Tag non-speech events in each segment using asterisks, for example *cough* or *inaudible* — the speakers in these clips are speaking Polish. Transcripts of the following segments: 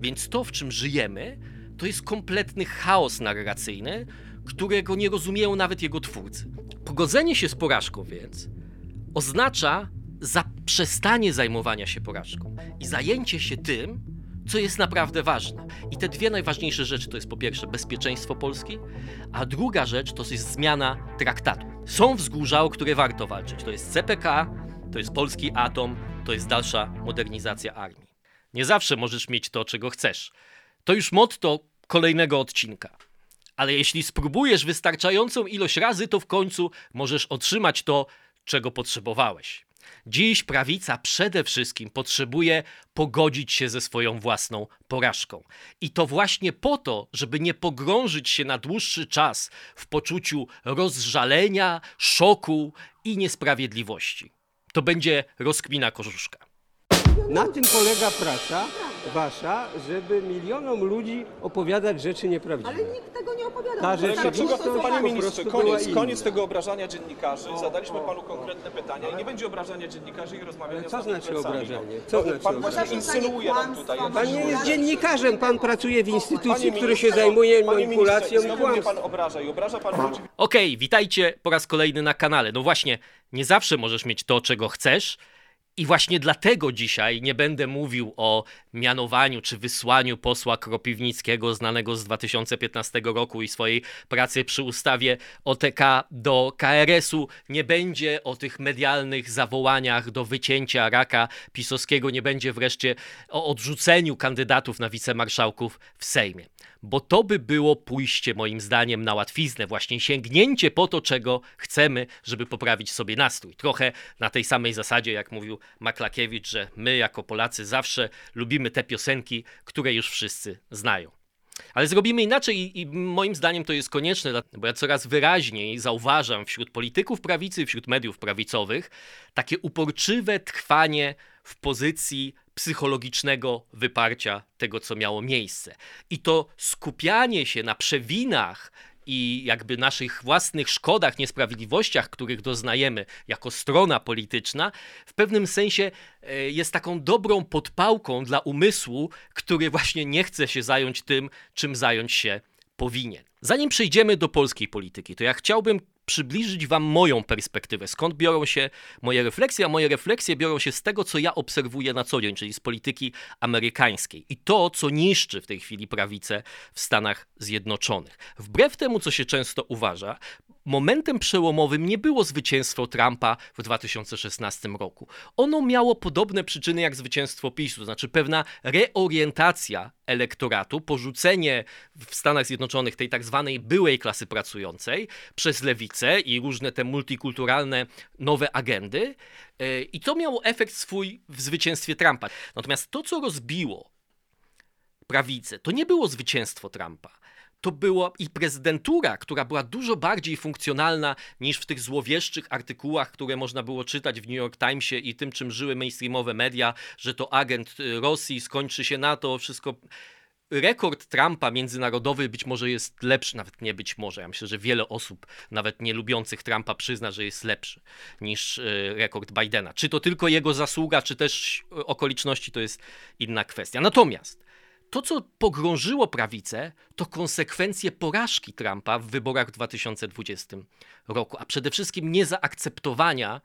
Więc to, w czym żyjemy, to jest kompletny chaos narracyjny, którego nie rozumieją nawet jego twórcy. Pogodzenie się z porażką więc oznacza zaprzestanie zajmowania się porażką i zajęcie się tym, co jest naprawdę ważne. I te dwie najważniejsze rzeczy to jest po pierwsze bezpieczeństwo Polski, a druga rzecz to jest zmiana traktatu. Są wzgórza, o które warto walczyć. To jest CPK, to jest polski atom, to jest dalsza modernizacja armii. Nie zawsze możesz mieć to, czego chcesz. To już motto kolejnego odcinka. Ale jeśli spróbujesz wystarczającą ilość razy, to w końcu możesz otrzymać to, czego potrzebowałeś. Dziś prawica przede wszystkim potrzebuje pogodzić się ze swoją własną porażką. I to właśnie po to, żeby nie pogrążyć się na dłuższy czas w poczuciu rozżalenia, szoku i niesprawiedliwości. To będzie rozkmina korzuszka. Na tym polega praca wasza, żeby milionom ludzi opowiadać rzeczy nieprawdziwe. Ale nikt tego nie opowiada. Ta tak Dlaczego- było Panie ministrze, prostu była koniec, inna. koniec tego obrażania dziennikarzy. Zadaliśmy panu konkretne pytania i nie będzie obrażania dziennikarzy i rozmawiania Ale z co nami znaczy plecami. obrażanie? Co znaczy Pan obrażanie? właśnie insynuuje nam tutaj. Pan nie jest dziennikarzem, pan pracuje w instytucji, który się zajmuje panie manipulacją i znowu mnie pan kłamstwem. obraża i obraża pan ludzi. Okej, witajcie po raz kolejny na kanale. No właśnie, nie zawsze możesz mieć to, czego chcesz. I właśnie dlatego dzisiaj nie będę mówił o mianowaniu czy wysłaniu posła Kropiwnickiego, znanego z 2015 roku i swojej pracy przy ustawie OTK do KRS-u. Nie będzie o tych medialnych zawołaniach do wycięcia raka pisowskiego, nie będzie wreszcie o odrzuceniu kandydatów na wicemarszałków w Sejmie. Bo to by było pójście, moim zdaniem, na łatwiznę, właśnie sięgnięcie po to, czego chcemy, żeby poprawić sobie nastrój. Trochę na tej samej zasadzie, jak mówił Maklakiewicz, że my, jako Polacy, zawsze lubimy te piosenki, które już wszyscy znają. Ale zrobimy inaczej i, moim zdaniem to jest konieczne, bo ja coraz wyraźniej zauważam wśród polityków prawicy wśród mediów prawicowych takie uporczywe trwanie w pozycji psychologicznego wyparcia tego, co miało miejsce. I to skupianie się na przewinach i jakby naszych własnych szkodach, niesprawiedliwościach, których doznajemy jako strona polityczna, w pewnym sensie e, jest taką dobrą podpałką dla umysłu, który właśnie nie chce się zająć tym, czym zająć się powinien. Zanim przejdziemy do polskiej polityki, to ja chciałbym przybliżyć Wam moją perspektywę, skąd biorą się moje refleksje, a moje refleksje biorą się z tego, co ja obserwuję na co dzień, czyli z polityki amerykańskiej i to, co niszczy w tej chwili prawicę w Stanach Zjednoczonych. Wbrew temu, co się często uważa, momentem przełomowym nie było zwycięstwo Trumpa w 2016 roku. Ono miało podobne przyczyny jak zwycięstwo PiSu, to znaczy pewna reorientacja elektoratu, porzucenie w Stanach Zjednoczonych tej tak zwanej byłej klasy pracującej przez lewicę i różne te multikulturalne nowe agendy. Yy, I to miało efekt swój w zwycięstwie Trumpa. Natomiast to, co rozbiło prawicę, to nie było zwycięstwo Trumpa. To była i prezydentura, która była dużo bardziej funkcjonalna niż w tych złowieszczych artykułach, które można było czytać w New York Timesie i tym, czym żyły mainstreamowe media, że to agent y, Rosji skończy się na to, wszystko. Rekord Trumpa międzynarodowy być może jest lepszy, nawet nie być może. Ja myślę, że wiele osób, nawet nie lubiących Trumpa, przyzna, że jest lepszy niż y, rekord Bidena. Czy to tylko jego zasługa, czy też y, okoliczności, to jest inna kwestia. Natomiast to, co pogrążyło prawicę, to konsekwencje porażki Trumpa w wyborach w 2020 roku, a przede wszystkim niezaakceptowania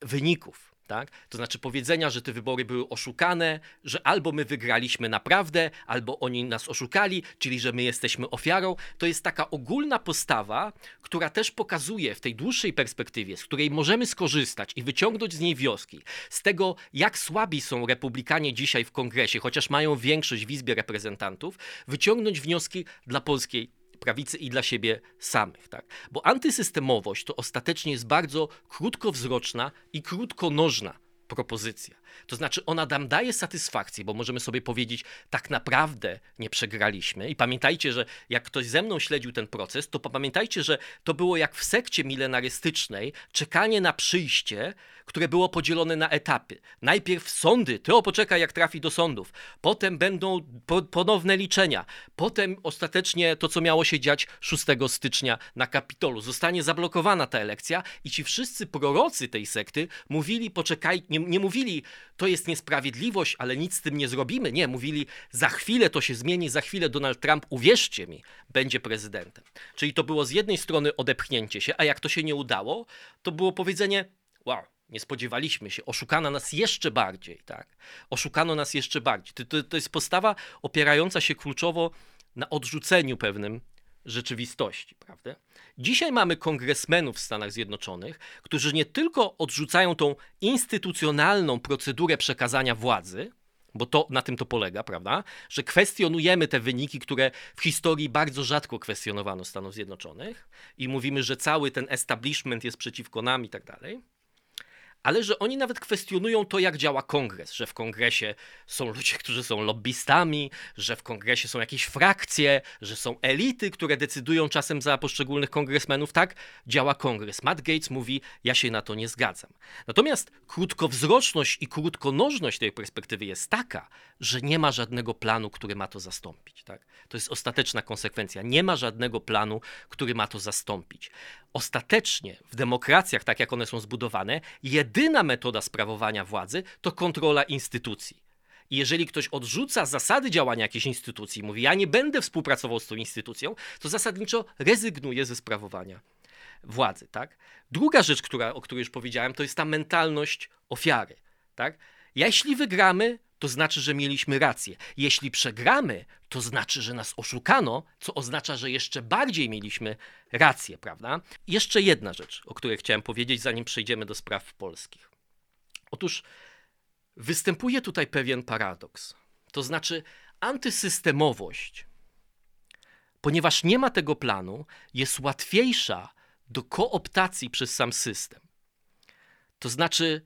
wyników. Tak? To znaczy powiedzenia, że te wybory były oszukane, że albo my wygraliśmy naprawdę, albo oni nas oszukali, czyli że my jesteśmy ofiarą. To jest taka ogólna postawa, która też pokazuje w tej dłuższej perspektywie, z której możemy skorzystać i wyciągnąć z niej wnioski, z tego, jak słabi są republikanie dzisiaj w kongresie, chociaż mają większość w Izbie Reprezentantów, wyciągnąć wnioski dla polskiej prawicy i dla siebie samych. Tak? Bo antysystemowość to ostatecznie jest bardzo krótkowzroczna i krótkonożna propozycja. To znaczy, ona nam daje satysfakcję, bo możemy sobie powiedzieć, tak naprawdę nie przegraliśmy. I pamiętajcie, że jak ktoś ze mną śledził ten proces, to pamiętajcie, że to było jak w sekcie milenarystycznej czekanie na przyjście, które było podzielone na etapy. Najpierw sądy, ty o poczekaj jak trafi do sądów, potem będą po, ponowne liczenia, potem ostatecznie to, co miało się dziać 6 stycznia na Kapitolu. Zostanie zablokowana ta elekcja i ci wszyscy prorocy tej sekty mówili, poczekaj, nie, nie mówili, to jest niesprawiedliwość, ale nic z tym nie zrobimy. Nie, mówili, za chwilę to się zmieni, za chwilę Donald Trump, uwierzcie mi, będzie prezydentem. Czyli to było z jednej strony odepchnięcie się, a jak to się nie udało, to było powiedzenie, wow, nie spodziewaliśmy się, oszukano nas jeszcze bardziej, tak? Oszukano nas jeszcze bardziej. To, to, to jest postawa opierająca się kluczowo na odrzuceniu pewnym rzeczywistości, prawda? Dzisiaj mamy kongresmenów w Stanach Zjednoczonych, którzy nie tylko odrzucają tą instytucjonalną procedurę przekazania władzy, bo to na tym to polega, prawda? Że kwestionujemy te wyniki, które w historii bardzo rzadko kwestionowano Stanów Zjednoczonych i mówimy, że cały ten establishment jest przeciwko nam i tak dalej ale że oni nawet kwestionują to, jak działa kongres, że w kongresie są ludzie, którzy są lobbystami, że w kongresie są jakieś frakcje, że są elity, które decydują czasem za poszczególnych kongresmenów. Tak działa kongres. Matt Gates mówi, ja się na to nie zgadzam. Natomiast krótkowzroczność i krótkonożność tej perspektywy jest taka, że nie ma żadnego planu, który ma to zastąpić. Tak? To jest ostateczna konsekwencja. Nie ma żadnego planu, który ma to zastąpić. Ostatecznie w demokracjach, tak jak one są zbudowane, jedyna metoda sprawowania władzy to kontrola instytucji. I jeżeli ktoś odrzuca zasady działania jakiejś instytucji, mówi, ja nie będę współpracował z tą instytucją, to zasadniczo rezygnuje ze sprawowania władzy. Tak? Druga rzecz, która, o której już powiedziałem, to jest ta mentalność ofiary. Tak? Jeśli wygramy, to znaczy, że mieliśmy rację. Jeśli przegramy, to znaczy, że nas oszukano, co oznacza, że jeszcze bardziej mieliśmy rację, prawda? Jeszcze jedna rzecz, o której chciałem powiedzieć, zanim przejdziemy do spraw polskich. Otóż występuje tutaj pewien paradoks. To znaczy, antysystemowość, ponieważ nie ma tego planu, jest łatwiejsza do kooptacji przez sam system. To znaczy,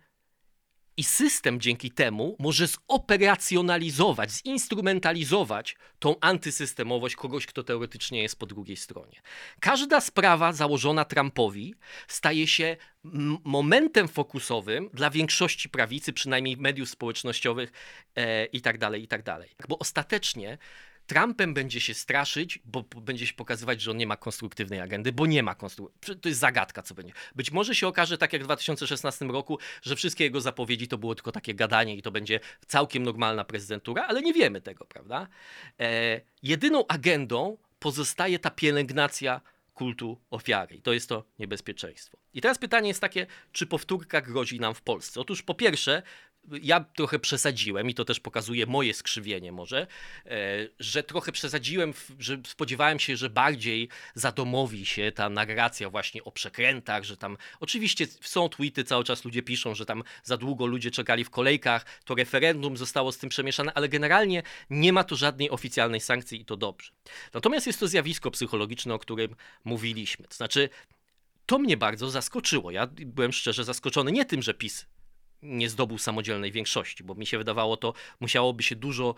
i system dzięki temu może zoperacjonalizować, zinstrumentalizować tą antysystemowość kogoś, kto teoretycznie jest po drugiej stronie. Każda sprawa założona Trumpowi staje się momentem fokusowym dla większości prawicy, przynajmniej mediów społecznościowych e, i tak dalej, i tak. Bo ostatecznie Trumpem będzie się straszyć, bo będzie się pokazywać, że on nie ma konstruktywnej agendy, bo nie ma konstruktywnej. To jest zagadka, co będzie. Być może się okaże, tak jak w 2016 roku, że wszystkie jego zapowiedzi to było tylko takie gadanie i to będzie całkiem normalna prezydentura, ale nie wiemy tego, prawda? E, jedyną agendą pozostaje ta pielęgnacja kultu ofiary. I to jest to niebezpieczeństwo. I teraz pytanie jest takie, czy powtórka grozi nam w Polsce? Otóż po pierwsze, ja trochę przesadziłem i to też pokazuje moje skrzywienie może, e, że trochę przesadziłem, że spodziewałem się, że bardziej zadomowi się ta narracja właśnie o przekrętach, że tam oczywiście są tweety, cały czas ludzie piszą, że tam za długo ludzie czekali w kolejkach, to referendum zostało z tym przemieszane, ale generalnie nie ma tu żadnej oficjalnej sankcji i to dobrze. Natomiast jest to zjawisko psychologiczne, o którym mówiliśmy. To znaczy, to mnie bardzo zaskoczyło. Ja byłem szczerze zaskoczony nie tym, że PiS nie zdobył samodzielnej większości, bo mi się wydawało to, musiałoby się dużo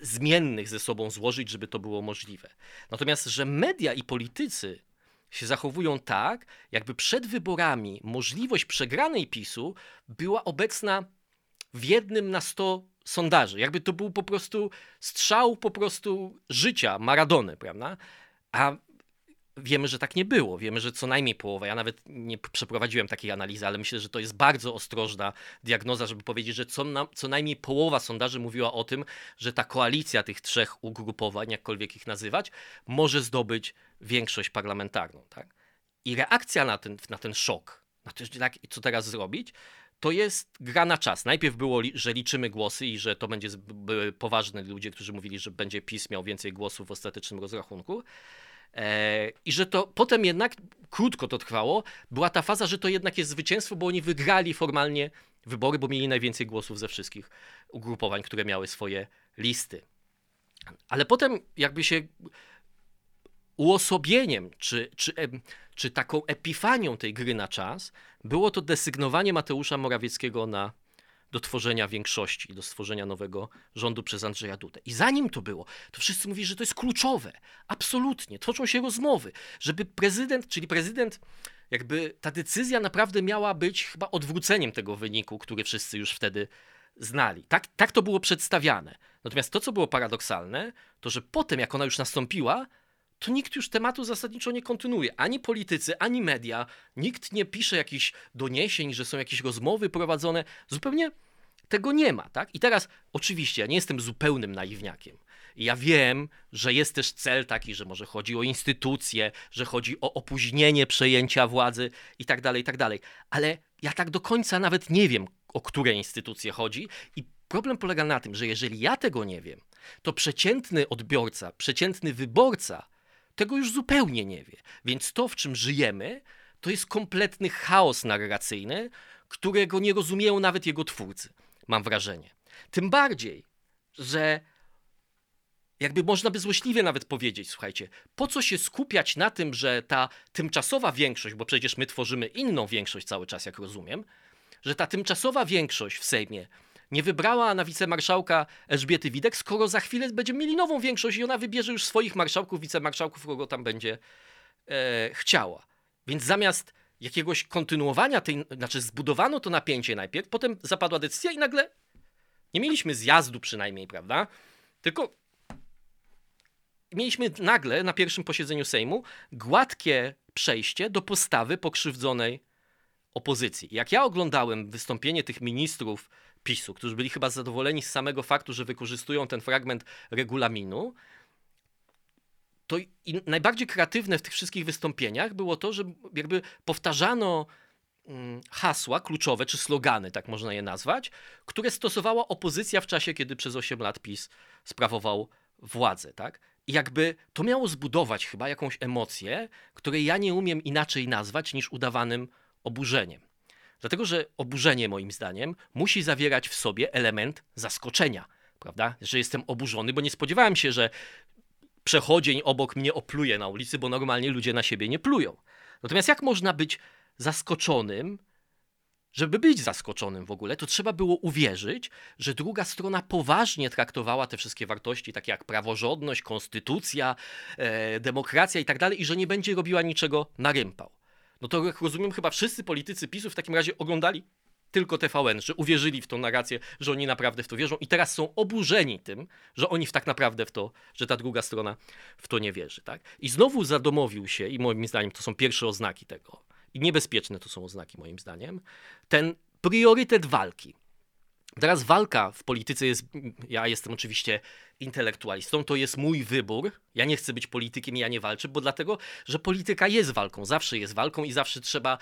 zmiennych ze sobą złożyć, żeby to było możliwe. Natomiast, że media i politycy się zachowują tak, jakby przed wyborami możliwość przegranej PiSu była obecna w jednym na sto sondaży. Jakby to był po prostu strzał po prostu życia Maradony, prawda? A Wiemy, że tak nie było. Wiemy, że co najmniej połowa. Ja nawet nie przeprowadziłem takiej analizy, ale myślę, że to jest bardzo ostrożna diagnoza, żeby powiedzieć, że co, na, co najmniej połowa sondaży mówiła o tym, że ta koalicja tych trzech ugrupowań, jakkolwiek ich nazywać, może zdobyć większość parlamentarną. Tak? I reakcja na ten, na ten szok, na to, tak, co teraz zrobić, to jest gra na czas. Najpierw było, że liczymy głosy i że to będzie były poważne ludzie, którzy mówili, że będzie PiS miał więcej głosów w ostatecznym rozrachunku. E, I że to potem jednak, krótko to trwało, była ta faza, że to jednak jest zwycięstwo, bo oni wygrali formalnie wybory, bo mieli najwięcej głosów ze wszystkich ugrupowań, które miały swoje listy. Ale potem jakby się uosobieniem, czy, czy, czy taką epifanią tej gry na czas było to desygnowanie Mateusza Morawieckiego na do tworzenia większości, do stworzenia nowego rządu przez Andrzeja Dudę. I zanim to było, to wszyscy mówili, że to jest kluczowe. Absolutnie. Toczą się rozmowy, żeby prezydent, czyli prezydent, jakby ta decyzja naprawdę miała być chyba odwróceniem tego wyniku, który wszyscy już wtedy znali. Tak, tak to było przedstawiane. Natomiast to, co było paradoksalne, to że potem, jak ona już nastąpiła, to nikt już tematu zasadniczo nie kontynuuje. Ani politycy, ani media. Nikt nie pisze jakichś doniesień, że są jakieś rozmowy prowadzone. Zupełnie tego nie ma, tak? I teraz, oczywiście, ja nie jestem zupełnym naiwniakiem. Ja wiem, że jest też cel taki, że może chodzi o instytucje, że chodzi o opóźnienie przejęcia władzy i tak dalej, i tak dalej. Ale ja tak do końca nawet nie wiem, o które instytucje chodzi i problem polega na tym, że jeżeli ja tego nie wiem, to przeciętny odbiorca, przeciętny wyborca tego już zupełnie nie wie. Więc to, w czym żyjemy, to jest kompletny chaos narracyjny, którego nie rozumieją nawet jego twórcy, mam wrażenie. Tym bardziej, że jakby można by złośliwie nawet powiedzieć, słuchajcie, po co się skupiać na tym, że ta tymczasowa większość, bo przecież my tworzymy inną większość cały czas, jak rozumiem, że ta tymczasowa większość w Sejmie nie wybrała na wicemarszałka Elżbiety Widek, skoro za chwilę będziemy mieli nową większość i ona wybierze już swoich marszałków, wicemarszałków, kogo tam będzie e, chciała. Więc zamiast jakiegoś kontynuowania tej, znaczy zbudowano to napięcie najpierw, potem zapadła decyzja i nagle nie mieliśmy zjazdu przynajmniej, prawda? Tylko mieliśmy nagle na pierwszym posiedzeniu Sejmu gładkie przejście do postawy pokrzywdzonej opozycji. Jak ja oglądałem wystąpienie tych ministrów PiSu, którzy byli chyba zadowoleni z samego faktu, że wykorzystują ten fragment regulaminu, to najbardziej kreatywne w tych wszystkich wystąpieniach było to, że jakby powtarzano mm, hasła kluczowe, czy slogany, tak można je nazwać, które stosowała opozycja w czasie, kiedy przez 8 lat PiS sprawował władzę, tak? I jakby to miało zbudować chyba jakąś emocję, której ja nie umiem inaczej nazwać niż udawanym oburzeniem. Dlatego, że oburzenie, moim zdaniem, musi zawierać w sobie element zaskoczenia, prawda? Że jestem oburzony, bo nie spodziewałem się, że przechodzień obok mnie opluje na ulicy, bo normalnie ludzie na siebie nie plują. Natomiast jak można być zaskoczonym, żeby być zaskoczonym w ogóle, to trzeba było uwierzyć, że druga strona poważnie traktowała te wszystkie wartości, takie jak praworządność, konstytucja, e, demokracja i tak dalej, i że nie będzie robiła niczego na rympał. No to jak rozumiem, chyba wszyscy politycy PiSu w takim razie oglądali tylko TVN, że uwierzyli w tą narrację, że oni naprawdę w to wierzą i teraz są oburzeni tym, że oni w tak naprawdę w to, że ta druga strona w to nie wierzy. Tak? I znowu zadomowił się, i moim zdaniem to są pierwsze oznaki tego, i niebezpieczne to są oznaki moim zdaniem, ten priorytet walki. Teraz walka w polityce jest, ja jestem oczywiście intelektualistą, to jest mój wybór. Ja nie chcę być politykiem i ja nie walczę, bo dlatego, że polityka jest walką, zawsze jest walką i zawsze trzeba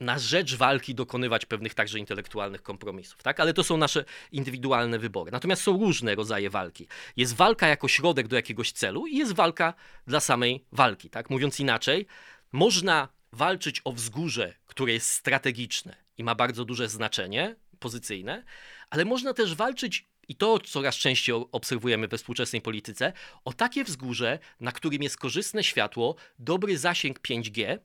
na rzecz walki dokonywać pewnych także intelektualnych kompromisów, tak? Ale to są nasze indywidualne wybory. Natomiast są różne rodzaje walki. Jest walka jako środek do jakiegoś celu i jest walka dla samej walki, tak? Mówiąc inaczej, można walczyć o wzgórze, które jest strategiczne i ma bardzo duże znaczenie pozycyjne, ale można też walczyć i to coraz częściej obserwujemy we współczesnej polityce, o takie wzgórze, na którym jest korzystne światło, dobry zasięg 5G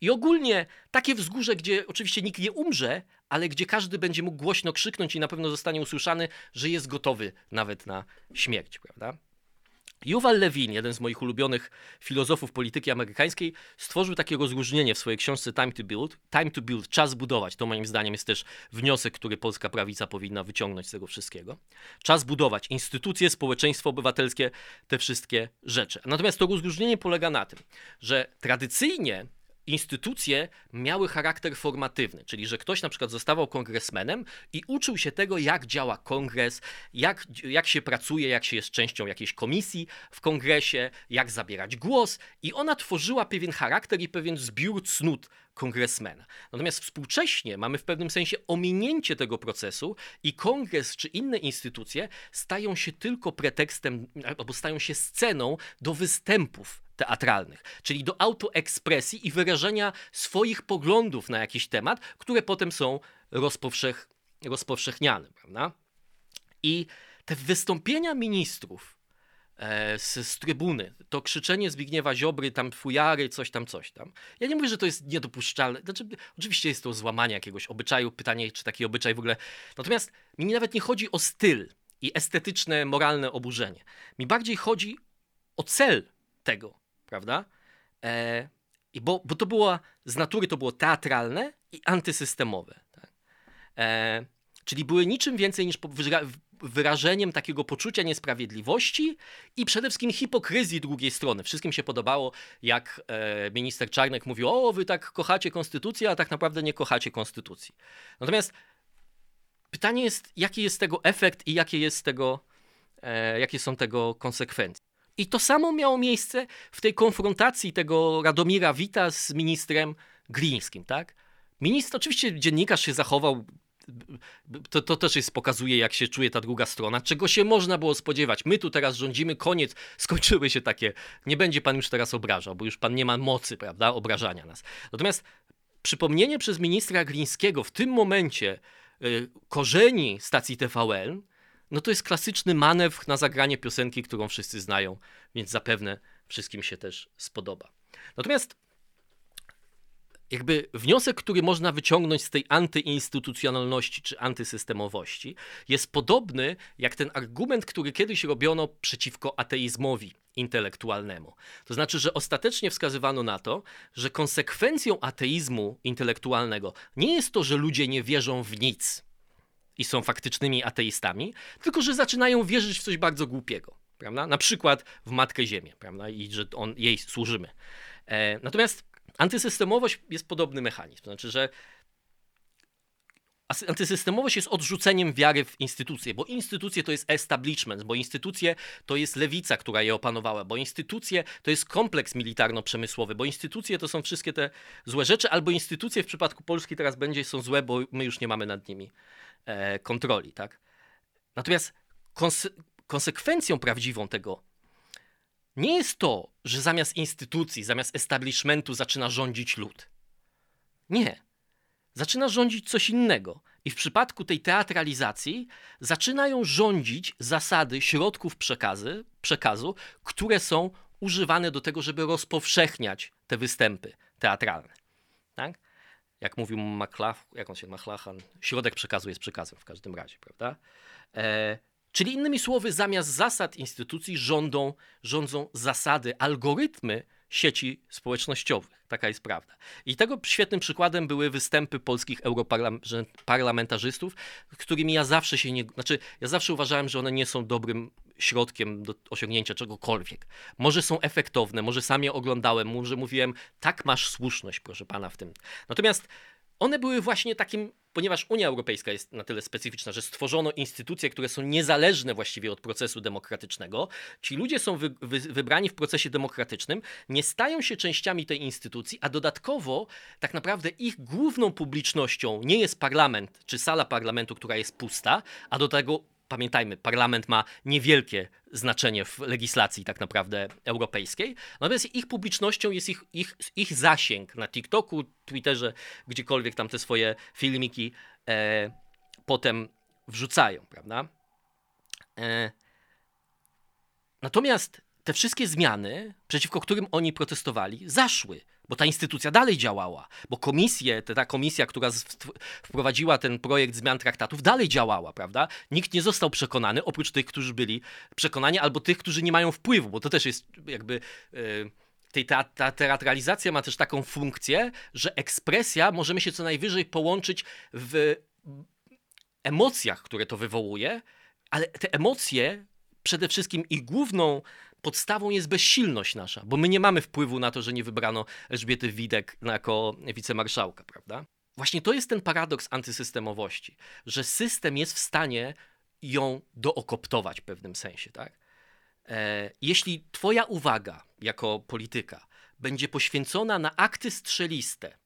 i ogólnie takie wzgórze, gdzie oczywiście nikt nie umrze, ale gdzie każdy będzie mógł głośno krzyknąć i na pewno zostanie usłyszany, że jest gotowy nawet na śmierć, prawda? Yuval Levin, jeden z moich ulubionych filozofów polityki amerykańskiej, stworzył takie rozróżnienie w swojej książce Time to Build. Time to Build, czas budować. To moim zdaniem jest też wniosek, który polska prawica powinna wyciągnąć z tego wszystkiego. Czas budować instytucje, społeczeństwo obywatelskie, te wszystkie rzeczy. Natomiast to rozróżnienie polega na tym, że tradycyjnie instytucje miały charakter formatywny, czyli że ktoś na przykład zostawał kongresmenem i uczył się tego, jak działa kongres, jak, jak się pracuje, jak się jest częścią jakiejś komisji w kongresie, jak zabierać głos, i ona tworzyła pewien charakter i pewien zbiór cnót kongresmena. Natomiast współcześnie mamy w pewnym sensie ominięcie tego procesu i kongres czy inne instytucje stają się tylko pretekstem albo stają się sceną do występów teatralnych, czyli do autoekspresji i wyrażenia swoich poglądów na jakiś temat, które potem są rozpowszech, rozpowszechniane, prawda? I te wystąpienia ministrów e, z, z, trybuny, to krzyczenie Zbigniewa Ziobry, tam fujary, coś tam, coś tam. Ja nie mówię, że to jest niedopuszczalne. Znaczy, oczywiście jest to złamanie jakiegoś obyczaju, pytanie, czy taki obyczaj w ogóle. Natomiast mi nawet nie chodzi o styl i estetyczne, moralne oburzenie. Mi bardziej chodzi o cel tego prawda? E, i bo, bo to było z natury to było teatralne i antysystemowe. Tak? E, czyli były niczym więcej niż wyrażeniem takiego poczucia niesprawiedliwości i przede wszystkim hipokryzji drugiej strony. Wszystkim się podobało, jak e, minister Czarnek mówił: O, wy tak kochacie konstytucję, a tak naprawdę nie kochacie konstytucji. Natomiast pytanie jest, jaki jest tego efekt i jakie, jest tego, e, jakie są tego konsekwencje. I to samo miało miejsce w tej konfrontacji tego Radomira Wita z ministrem Glińskim, tak? Minister, oczywiście dziennikarz się zachował to, to też jest, pokazuje, jak się czuje ta druga strona, czego się można było spodziewać. My tu teraz rządzimy, koniec, *laughs* skończyły się takie, nie będzie pan już teraz obrażał, bo już pan nie ma mocy, prawda, obrażania nas. Natomiast przypomnienie przez ministra Glińskiego w tym momencie y, korzeni stacji TVN, no to jest klasyczny manewr na zagranie piosenki, którą wszyscy znają, więc zapewne wszystkim się też spodoba. Natomiast jakby wniosek, który można wyciągnąć z tej antyinstytucjonalności czy antysystemowości, jest podobny jak ten argument, który kiedyś robiono przeciwko ateizmowi intelektualnemu. To znaczy, że ostatecznie wskazywano na to, że konsekwencją ateizmu intelektualnego nie jest to, że ludzie nie wierzą w nic i są faktycznymi ateistami, tylko że zaczynają wierzyć w coś bardzo głupiego. Prawda? Na przykład w Matkę Ziemię, prawda? i że on, jej służymy. E, natomiast Antysystemowość jest podobny mechanizm. To znaczy, że Antysystemowość jest odrzuceniem wiary w instytucje, bo instytucje to jest establishment, bo instytucje to jest lewica, która je opanowała, bo instytucje to jest kompleks militarno-przemysłowy, bo instytucje to są wszystkie te złe rzeczy, albo instytucje w przypadku Polski teraz będzie są złe, bo my już nie mamy nad nimi kontroli. Tak? Natomiast konse konsekwencją prawdziwą tego nie jest to, że zamiast instytucji, zamiast establishmentu zaczyna rządzić lud. Nie. Zaczyna rządzić coś innego. I w przypadku tej teatralizacji zaczynają rządzić zasady środków przekazy, przekazu, które są używane do tego, żeby rozpowszechniać te występy teatralne. Tak? Jak mówił McLach, jak on się McLachan, środek przekazu jest przekazem w każdym razie, prawda? E, Czyli innymi słowy, zamiast zasad instytucji rządzą, rządzą zasady, algorytmy sieci społecznościowych. Taka jest prawda. I tego świetnym przykładem były występy polskich europarlamentarzystów, którymi ja zawsze się nie. Znaczy, ja zawsze uważałem, że one nie są dobrym środkiem do osiągnięcia czegokolwiek. Może są efektowne, może sam je oglądałem, może mówiłem, tak masz słuszność, proszę pana, w tym. Natomiast one były właśnie takim, ponieważ Unia Europejska jest na tyle specyficzna, że stworzono instytucje, które są niezależne właściwie od procesu demokratycznego. Ci ludzie są wy, wy, wybrani w procesie demokratycznym, nie stają się częściami tej instytucji, a dodatkowo tak naprawdę ich główną publicznością nie jest parlament czy sala parlamentu, która jest pusta, a do tego pamiętajmy, parlament ma niewielkie znaczenie w legislacji tak naprawdę europejskiej, natomiast ich publicznością jest ich, ich, ich zasięg na TikToku, Twitterze, gdziekolwiek tam te swoje filmiki e, potem wrzucają, prawda? E, natomiast te wszystkie zmiany, przeciwko którym oni protestowali, zaszły bo ta instytucja dalej działała, bo komisje, ta komisja, która wprowadziła ten projekt zmian traktatów, dalej działała, prawda? Nikt nie został przekonany, oprócz tych, którzy byli przekonani, albo tych, którzy nie mają wpływu, bo to też jest jakby. Yy, tej ta, ta teatralizacja ma też taką funkcję, że ekspresja możemy się co najwyżej połączyć w emocjach, które to wywołuje, ale te emocje, przede wszystkim ich główną podstawą jest bezsilność nasza, bo my nie mamy wpływu na to, że nie wybrano Elżbiety Widek jako wicemarszałka, prawda? Właśnie to jest ten paradoks antysystemowości, że system jest w stanie ją dookoptować w pewnym sensie, tak? E, jeśli twoja uwaga jako polityka będzie poświęcona na akty strzeliste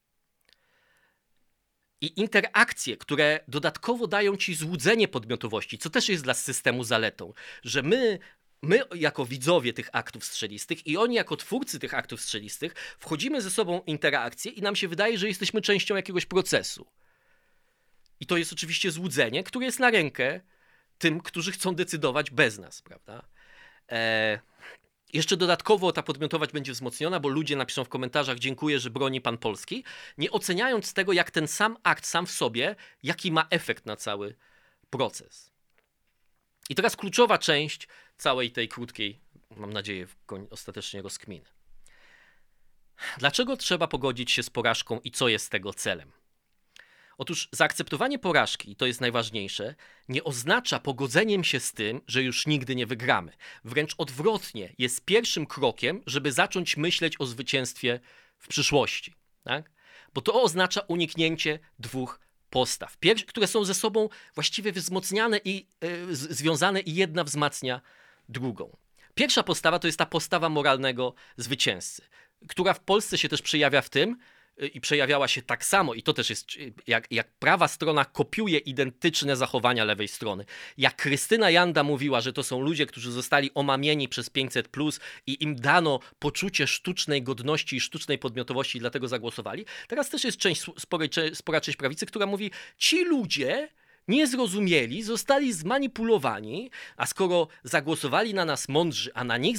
i interakcje, które dodatkowo dają ci złudzenie podmiotowości, co też jest dla systemu zaletą, że my my jako widzowie tych aktów strzelistych i oni jako twórcy tych aktów strzelistych wchodzimy ze sobą w interakcję i nam się wydaje, że jesteśmy częścią jakiegoś procesu. I to jest oczywiście złudzenie, które jest na rękę tym, którzy chcą decydować bez nas, prawda? E, jeszcze dodatkowo ta podmiotowość będzie wzmocniona, bo ludzie napiszą w komentarzach dziękuję, że broni pan Polski, nie oceniając tego, jak ten sam akt sam w sobie, jaki ma efekt na cały proces. I teraz kluczowa część całej tej krótkiej, mam nadzieję, ostatecznie rozkminy. Dlaczego trzeba pogodzić się z porażką i co jest tego celem? Otóż zaakceptowanie porażki, to jest najważniejsze, nie oznacza pogodzeniem się z tym, że już nigdy nie wygramy. Wręcz odwrotnie, jest pierwszym krokiem, żeby zacząć myśleć o zwycięstwie w przyszłości. Tak? Bo to oznacza uniknięcie dwóch postaw, Pier które są ze sobą właściwie wzmocniane i y, związane, i jedna wzmacnia drugą. Pierwsza postawa to jest ta postawa moralnego zwycięzcy, która w Polsce się też przejawia w tym, i przejawiała się tak samo, i to też jest, jak, jak prawa strona kopiuje identyczne zachowania lewej strony. Jak Krystyna Janda mówiła, że to są ludzie, którzy zostali omamieni przez 500 plus i im dano poczucie sztucznej godności i sztucznej podmiotowości i dlatego zagłosowali. Teraz też jest część, sporej, spora część prawicy, która mówi, ci ludzie nie zrozumieli, zostali zmanipulowani, a skoro zagłosowali na nas mądrzy, a na nich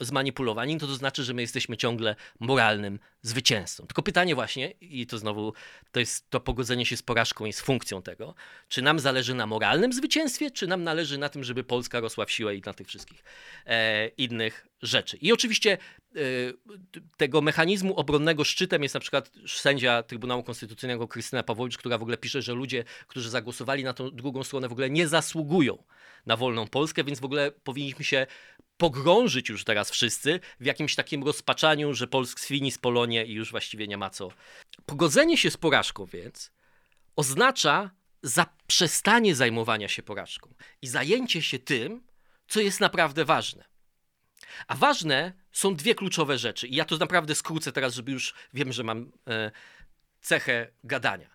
zmanipulowani, to to znaczy, że my jesteśmy ciągle moralnym zwycięzcą. Tylko pytanie właśnie, i to znowu to jest to pogodzenie się z porażką jest funkcją tego, czy nam zależy na moralnym zwycięstwie, czy nam należy na tym, żeby Polska rosła w siłę i na tych wszystkich e, innych rzeczy. I oczywiście e, tego mechanizmu obronnego szczytem jest na przykład sędzia Trybunału Konstytucyjnego Krystyna Pawłowicz, która w ogóle pisze, że ludzie, którzy zagłosowali na tą drugą stronę w ogóle nie zasługują na wolną Polskę, więc w ogóle powinniśmy się pogrążyć już teraz wszyscy w jakimś takim rozpaczaniu, że Polsk z Polonie i już właściwie nie ma co. Pogodzenie się z porażką więc oznacza zaprzestanie zajmowania się porażką i zajęcie się tym, co jest naprawdę ważne. A ważne są dwie kluczowe rzeczy. I ja to naprawdę skrócę teraz, żeby już wiem, że mam e, cechę gadania.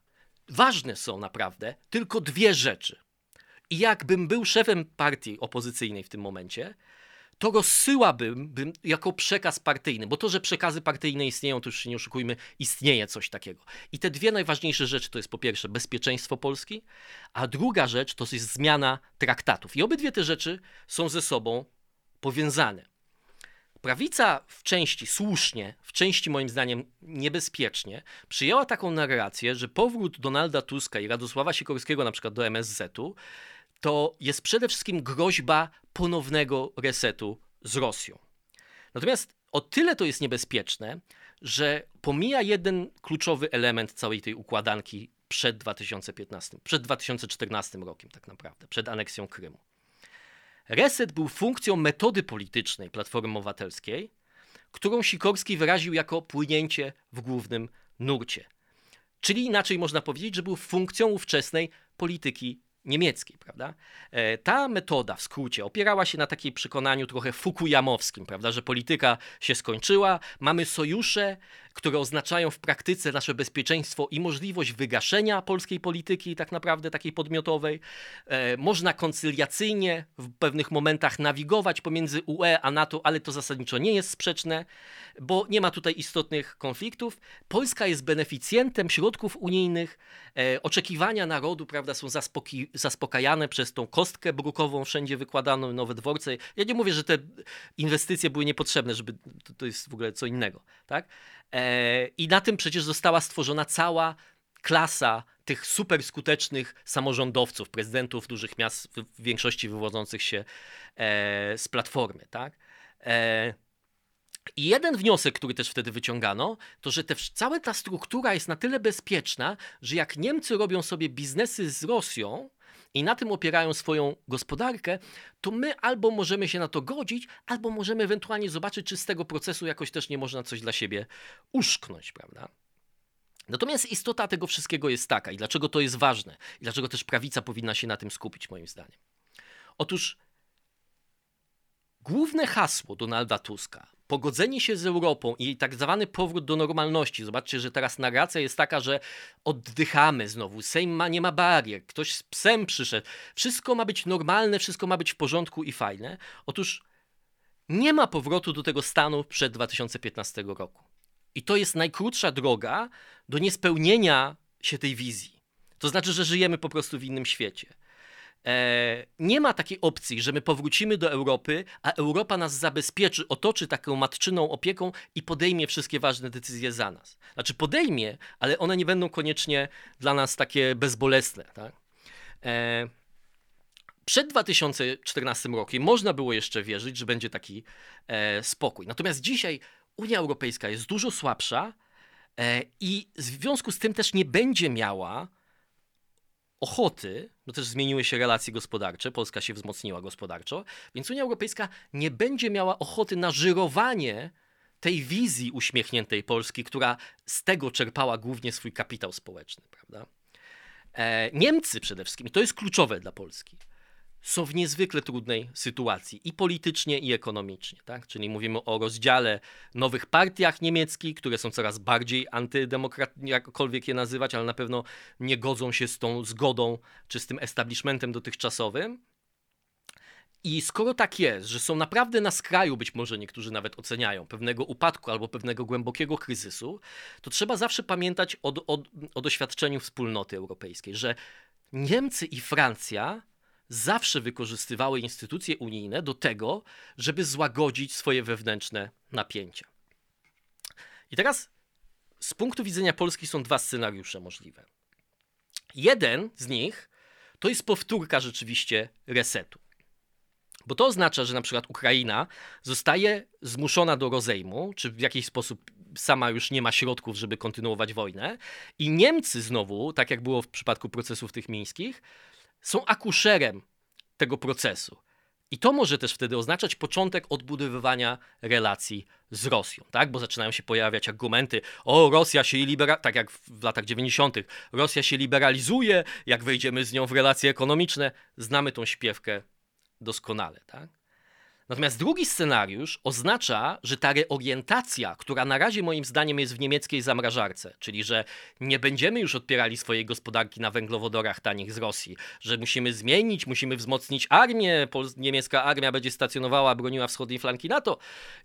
Ważne są naprawdę tylko dwie rzeczy. I jakbym był szefem partii opozycyjnej w tym momencie, to rozsyłabym bym jako przekaz partyjny, bo to, że przekazy partyjne istnieją, to już się nie oszukujmy, istnieje coś takiego. I te dwie najważniejsze rzeczy to jest po pierwsze bezpieczeństwo Polski, a druga rzecz to jest zmiana traktatów. I obydwie te rzeczy są ze sobą powiązane. Prawica w części słusznie, w części moim zdaniem niebezpiecznie, przyjęła taką narrację, że powrót Donalda Tuska i Radosława Sikorskiego na przykład do MSZ-u to jest przede wszystkim groźba ponownego resetu z Rosją. Natomiast o tyle to jest niebezpieczne, że pomija jeden kluczowy element całej tej układanki przed 2015, przed 2014 rokiem tak naprawdę, przed aneksją Krymu. Reset był funkcją metody politycznej Platformy Obywatelskiej, którą Sikorski wyraził jako płynięcie w głównym nurcie. Czyli inaczej można powiedzieć, że był funkcją ówczesnej polityki niemieckiej, prawda? E, ta metoda w skrócie opierała się na takiej przekonaniu trochę fukuyamowskim, prawda, że polityka się skończyła, mamy sojusze, które oznaczają w praktyce nasze bezpieczeństwo i możliwość wygaszenia polskiej polityki, tak naprawdę takiej podmiotowej. E, można koncyliacyjnie w pewnych momentach nawigować pomiędzy UE a NATO, ale to zasadniczo nie jest sprzeczne, bo nie ma tutaj istotnych konfliktów. Polska jest beneficjentem środków unijnych, e, oczekiwania narodu, prawda, są zaspokajane przez tą kostkę brukową wszędzie wykładaną, nowe dworce. Ja nie mówię, że te inwestycje były niepotrzebne, żeby to, to jest w ogóle co innego, tak? E, I na tym przecież została stworzona cała klasa tych super skutecznych samorządowców, prezydentów dużych miast, w większości wywodzących się e, z platformy. Tak? E, I jeden wniosek, który też wtedy wyciągano, to że te, cała ta struktura jest na tyle bezpieczna, że jak Niemcy robią sobie biznesy z Rosją, i na tym opierają swoją gospodarkę, to my albo możemy się na to godzić, albo możemy ewentualnie zobaczyć, czy z tego procesu jakoś też nie można coś dla siebie uszknąć, prawda? Natomiast istota tego wszystkiego jest taka, i dlaczego to jest ważne, i dlaczego też prawica powinna się na tym skupić, moim zdaniem. Otóż główne hasło Donalda Tuska, pogodzenie się z Europą i tak zwany powrót do normalności. Zobaczcie, że teraz narracja jest taka, że oddychamy znowu, Sejm ma, nie ma barier, ktoś z psem przyszedł, wszystko ma być normalne, wszystko ma być w porządku i fajne. Otóż nie ma powrotu do tego stanu przed 2015 roku. I to jest najkrótsza droga do niespełnienia się tej wizji. To znaczy, że żyjemy po prostu w innym świecie. E, nie ma takiej opcji, że my powrócimy do Europy, a Europa nas zabezpieczy, otoczy taką matczyną opieką i podejmie wszystkie ważne decyzje za nas. Znaczy podejmie, ale one nie będą koniecznie dla nas takie bezbolesne. Tak? E, przed 2014 rokiem można było jeszcze wierzyć, że będzie taki e, spokój. Natomiast dzisiaj Unia Europejska jest dużo słabsza i w związku z tym też nie będzie miała ochoty, bo też zmieniły się relacje gospodarcze, Polska się wzmocniła gospodarczo, więc Unia Europejska nie będzie miała ochoty na żyrowanie tej wizji uśmiechniętej Polski, która z tego czerpała głównie swój kapitał społeczny, prawda? E, Niemcy przede wszystkim, to jest kluczowe dla Polski, są w niezwykle trudnej sytuacji i politycznie, i ekonomicznie. Tak? Czyli mówimy o rozdziale nowych partiach niemieckich, które są coraz bardziej antydemokratyczne, jakkolwiek je nazywać, ale na pewno nie godzą się z tą zgodą czy z tym establishmentem dotychczasowym. I skoro tak jest, że są naprawdę na skraju, być może niektórzy nawet oceniają, pewnego upadku albo pewnego głębokiego kryzysu, to trzeba zawsze pamiętać o, o, o doświadczeniu wspólnoty europejskiej, że Niemcy i Francja zawsze wykorzystywały instytucje unijne do tego, żeby złagodzić swoje wewnętrzne napięcia. I teraz z punktu widzenia Polski są dwa scenariusze możliwe. Jeden z nich to jest powtórka rzeczywiście resetu. Bo to oznacza, że na przykład Ukraina zostaje zmuszona do rozejmu, czy w jakiś sposób sama już nie ma środków, żeby kontynuować wojnę, i Niemcy znowu, tak jak było w przypadku procesów tych mińskich, są akuszerem tego procesu. I to może też wtedy oznaczać początek odbudowywania relacji z Rosją, tak? Bo zaczynają się pojawiać argumenty, o Rosja się libera, tak jak w latach 90., Rosja się liberalizuje, jak wejdziemy z nią w relacje ekonomiczne. Znamy tą śpiewkę doskonale, tak? Natomiast drugi scenariusz oznacza, że ta reorientacja, która na razie moim zdaniem jest w niemieckiej zamrażarce, czyli że nie będziemy już odpierali swojej gospodarki na węglowodorach tanich z Rosji, że musimy zmienić, musimy wzmocnić armię, niemiecka armia będzie stacjonowała, broniła wschodniej flanki NATO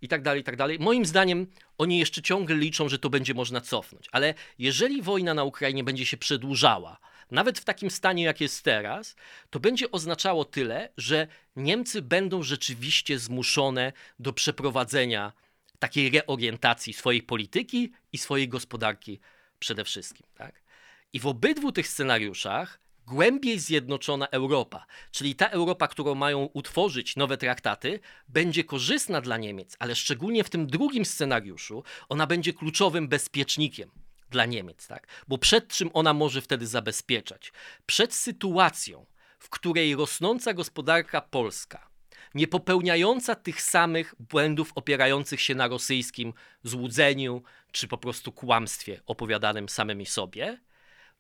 i tak dalej, i tak dalej. Moim zdaniem oni jeszcze ciągle liczą, że to będzie można cofnąć. Ale jeżeli wojna na Ukrainie będzie się przedłużała, nawet w takim stanie, jak jest teraz, to będzie oznaczało tyle, że Niemcy będą rzeczywiście zmuszone do przeprowadzenia takiej reorientacji swojej polityki i swojej gospodarki przede wszystkim. Tak? I w obydwu tych scenariuszach głębiej zjednoczona Europa, czyli ta Europa, którą mają utworzyć nowe traktaty, będzie korzystna dla Niemiec, ale szczególnie w tym drugim scenariuszu ona będzie kluczowym bezpiecznikiem dla Niemiec, tak? Bo przed czym ona może wtedy zabezpieczać? Przed sytuacją, w której rosnąca gospodarka polska, nie popełniająca tych samych błędów opierających się na rosyjskim złudzeniu czy po prostu kłamstwie opowiadanym samymi sobie,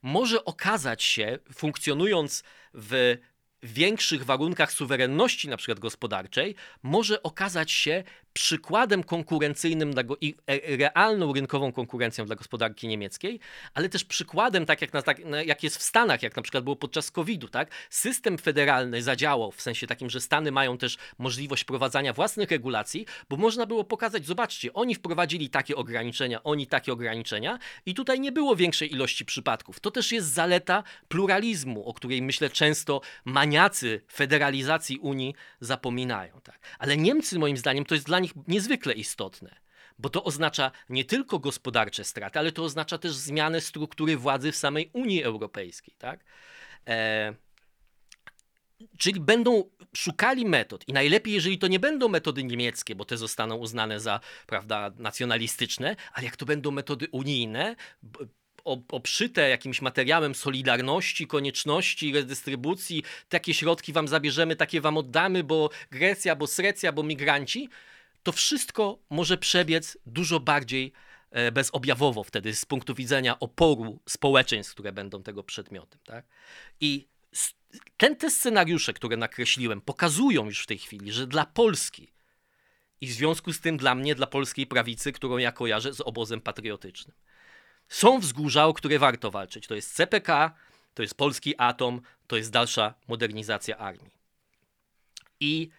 może okazać się, funkcjonując w większych warunkach suwerenności, na przykład gospodarczej, może okazać się przykładem konkurencyjnym dla, i e, realną rynkową konkurencją dla gospodarki niemieckiej, ale też przykładem, tak jak, na, tak jak jest w Stanach, jak na przykład było podczas COVID-u, tak? System federalny zadziałał w sensie takim, że Stany mają też możliwość wprowadzania własnych regulacji, bo można było pokazać, zobaczcie, oni wprowadzili takie ograniczenia, oni takie ograniczenia i tutaj nie było większej ilości przypadków. To też jest zaleta pluralizmu, o której myślę często maniacy federalizacji Unii zapominają, tak? Ale Niemcy moim zdaniem to jest dla nich niezwykle istotne, bo to oznacza nie tylko gospodarcze straty, ale to oznacza też zmianę struktury władzy w samej Unii Europejskiej. Tak? E, czyli będą szukali metod i najlepiej, jeżeli to nie będą metody niemieckie, bo te zostaną uznane za prawda, nacjonalistyczne, ale jak to będą metody unijne, oprzyte jakimś materiałem solidarności, konieczności, redystrybucji, takie środki wam zabierzemy, takie wam oddamy, bo Grecja, bo Srecja, bo migranci, to wszystko może przebiec dużo bardziej e, bezobjawowo wtedy z punktu widzenia oporu społeczeństw, które będą tego przedmiotem. Tak? I ten, te scenariusze, które nakreśliłem, pokazują już w tej chwili, że dla Polski i w związku z tym dla mnie, dla polskiej prawicy, którą ja kojarzę z obozem patriotycznym, są wzgórza, o które warto walczyć. To jest CPK, to jest polski atom, to jest dalsza modernizacja armii. I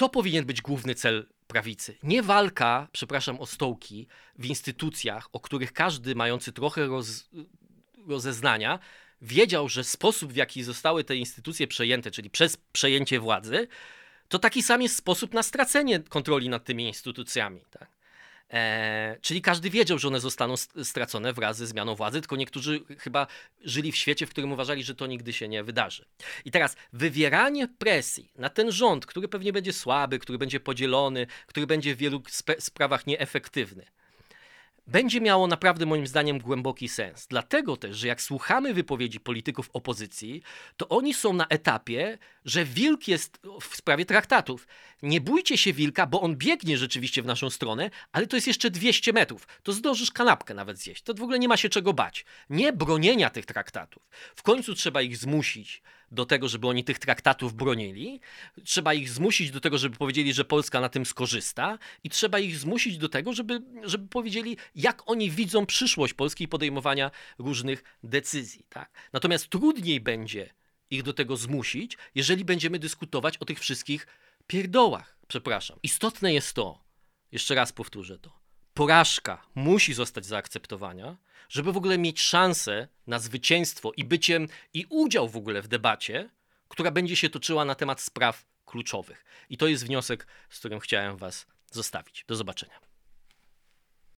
to powinien być główny cel prawicy. Nie walka, przepraszam, o stołki w instytucjach, o których każdy mający trochę roz, rozeznania wiedział, że sposób, w jaki zostały te instytucje przejęte, czyli przez przejęcie władzy, to taki sam jest sposób na stracenie kontroli nad tymi instytucjami. Tak? E, czyli każdy wiedział, że one zostaną stracone wraz ze zmianą władzy, tylko niektórzy chyba żyli w świecie, w którym uważali, że to nigdy się nie wydarzy. I teraz wywieranie presji na ten rząd, który pewnie będzie słaby, który będzie podzielony, który będzie w wielu sprawach nieefektywny, będzie miało naprawdę moim zdaniem głęboki sens. Dlatego też, że jak słuchamy wypowiedzi polityków opozycji, to oni są na etapie, że wilk jest w sprawie traktatów. Nie bójcie się wilka, bo on biegnie rzeczywiście w naszą stronę, ale to jest jeszcze 200 metrów. To zdążysz kanapkę nawet zjeść. To w ogóle nie ma się czego bać. Nie bronienia tych traktatów. W końcu trzeba ich zmusić do tego, żeby oni tych traktatów bronili. Trzeba ich zmusić do tego, żeby powiedzieli, że Polska na tym skorzysta i trzeba ich zmusić do tego, żeby, żeby powiedzieli, jak oni widzą przyszłość Polski i podejmowania różnych decyzji. Tak? Natomiast trudniej będzie ich do tego zmusić, jeżeli będziemy dyskutować o tych wszystkich pierdołach. Przepraszam. Istotne jest to, jeszcze raz powtórzę to, porażka musi zostać zaakceptowana, żeby w ogóle mieć szansę na zwycięstwo i byciem i udział w ogóle w debacie, która będzie się toczyła na temat spraw kluczowych. I to jest wniosek, z którym chciałem Was zostawić. Do zobaczenia.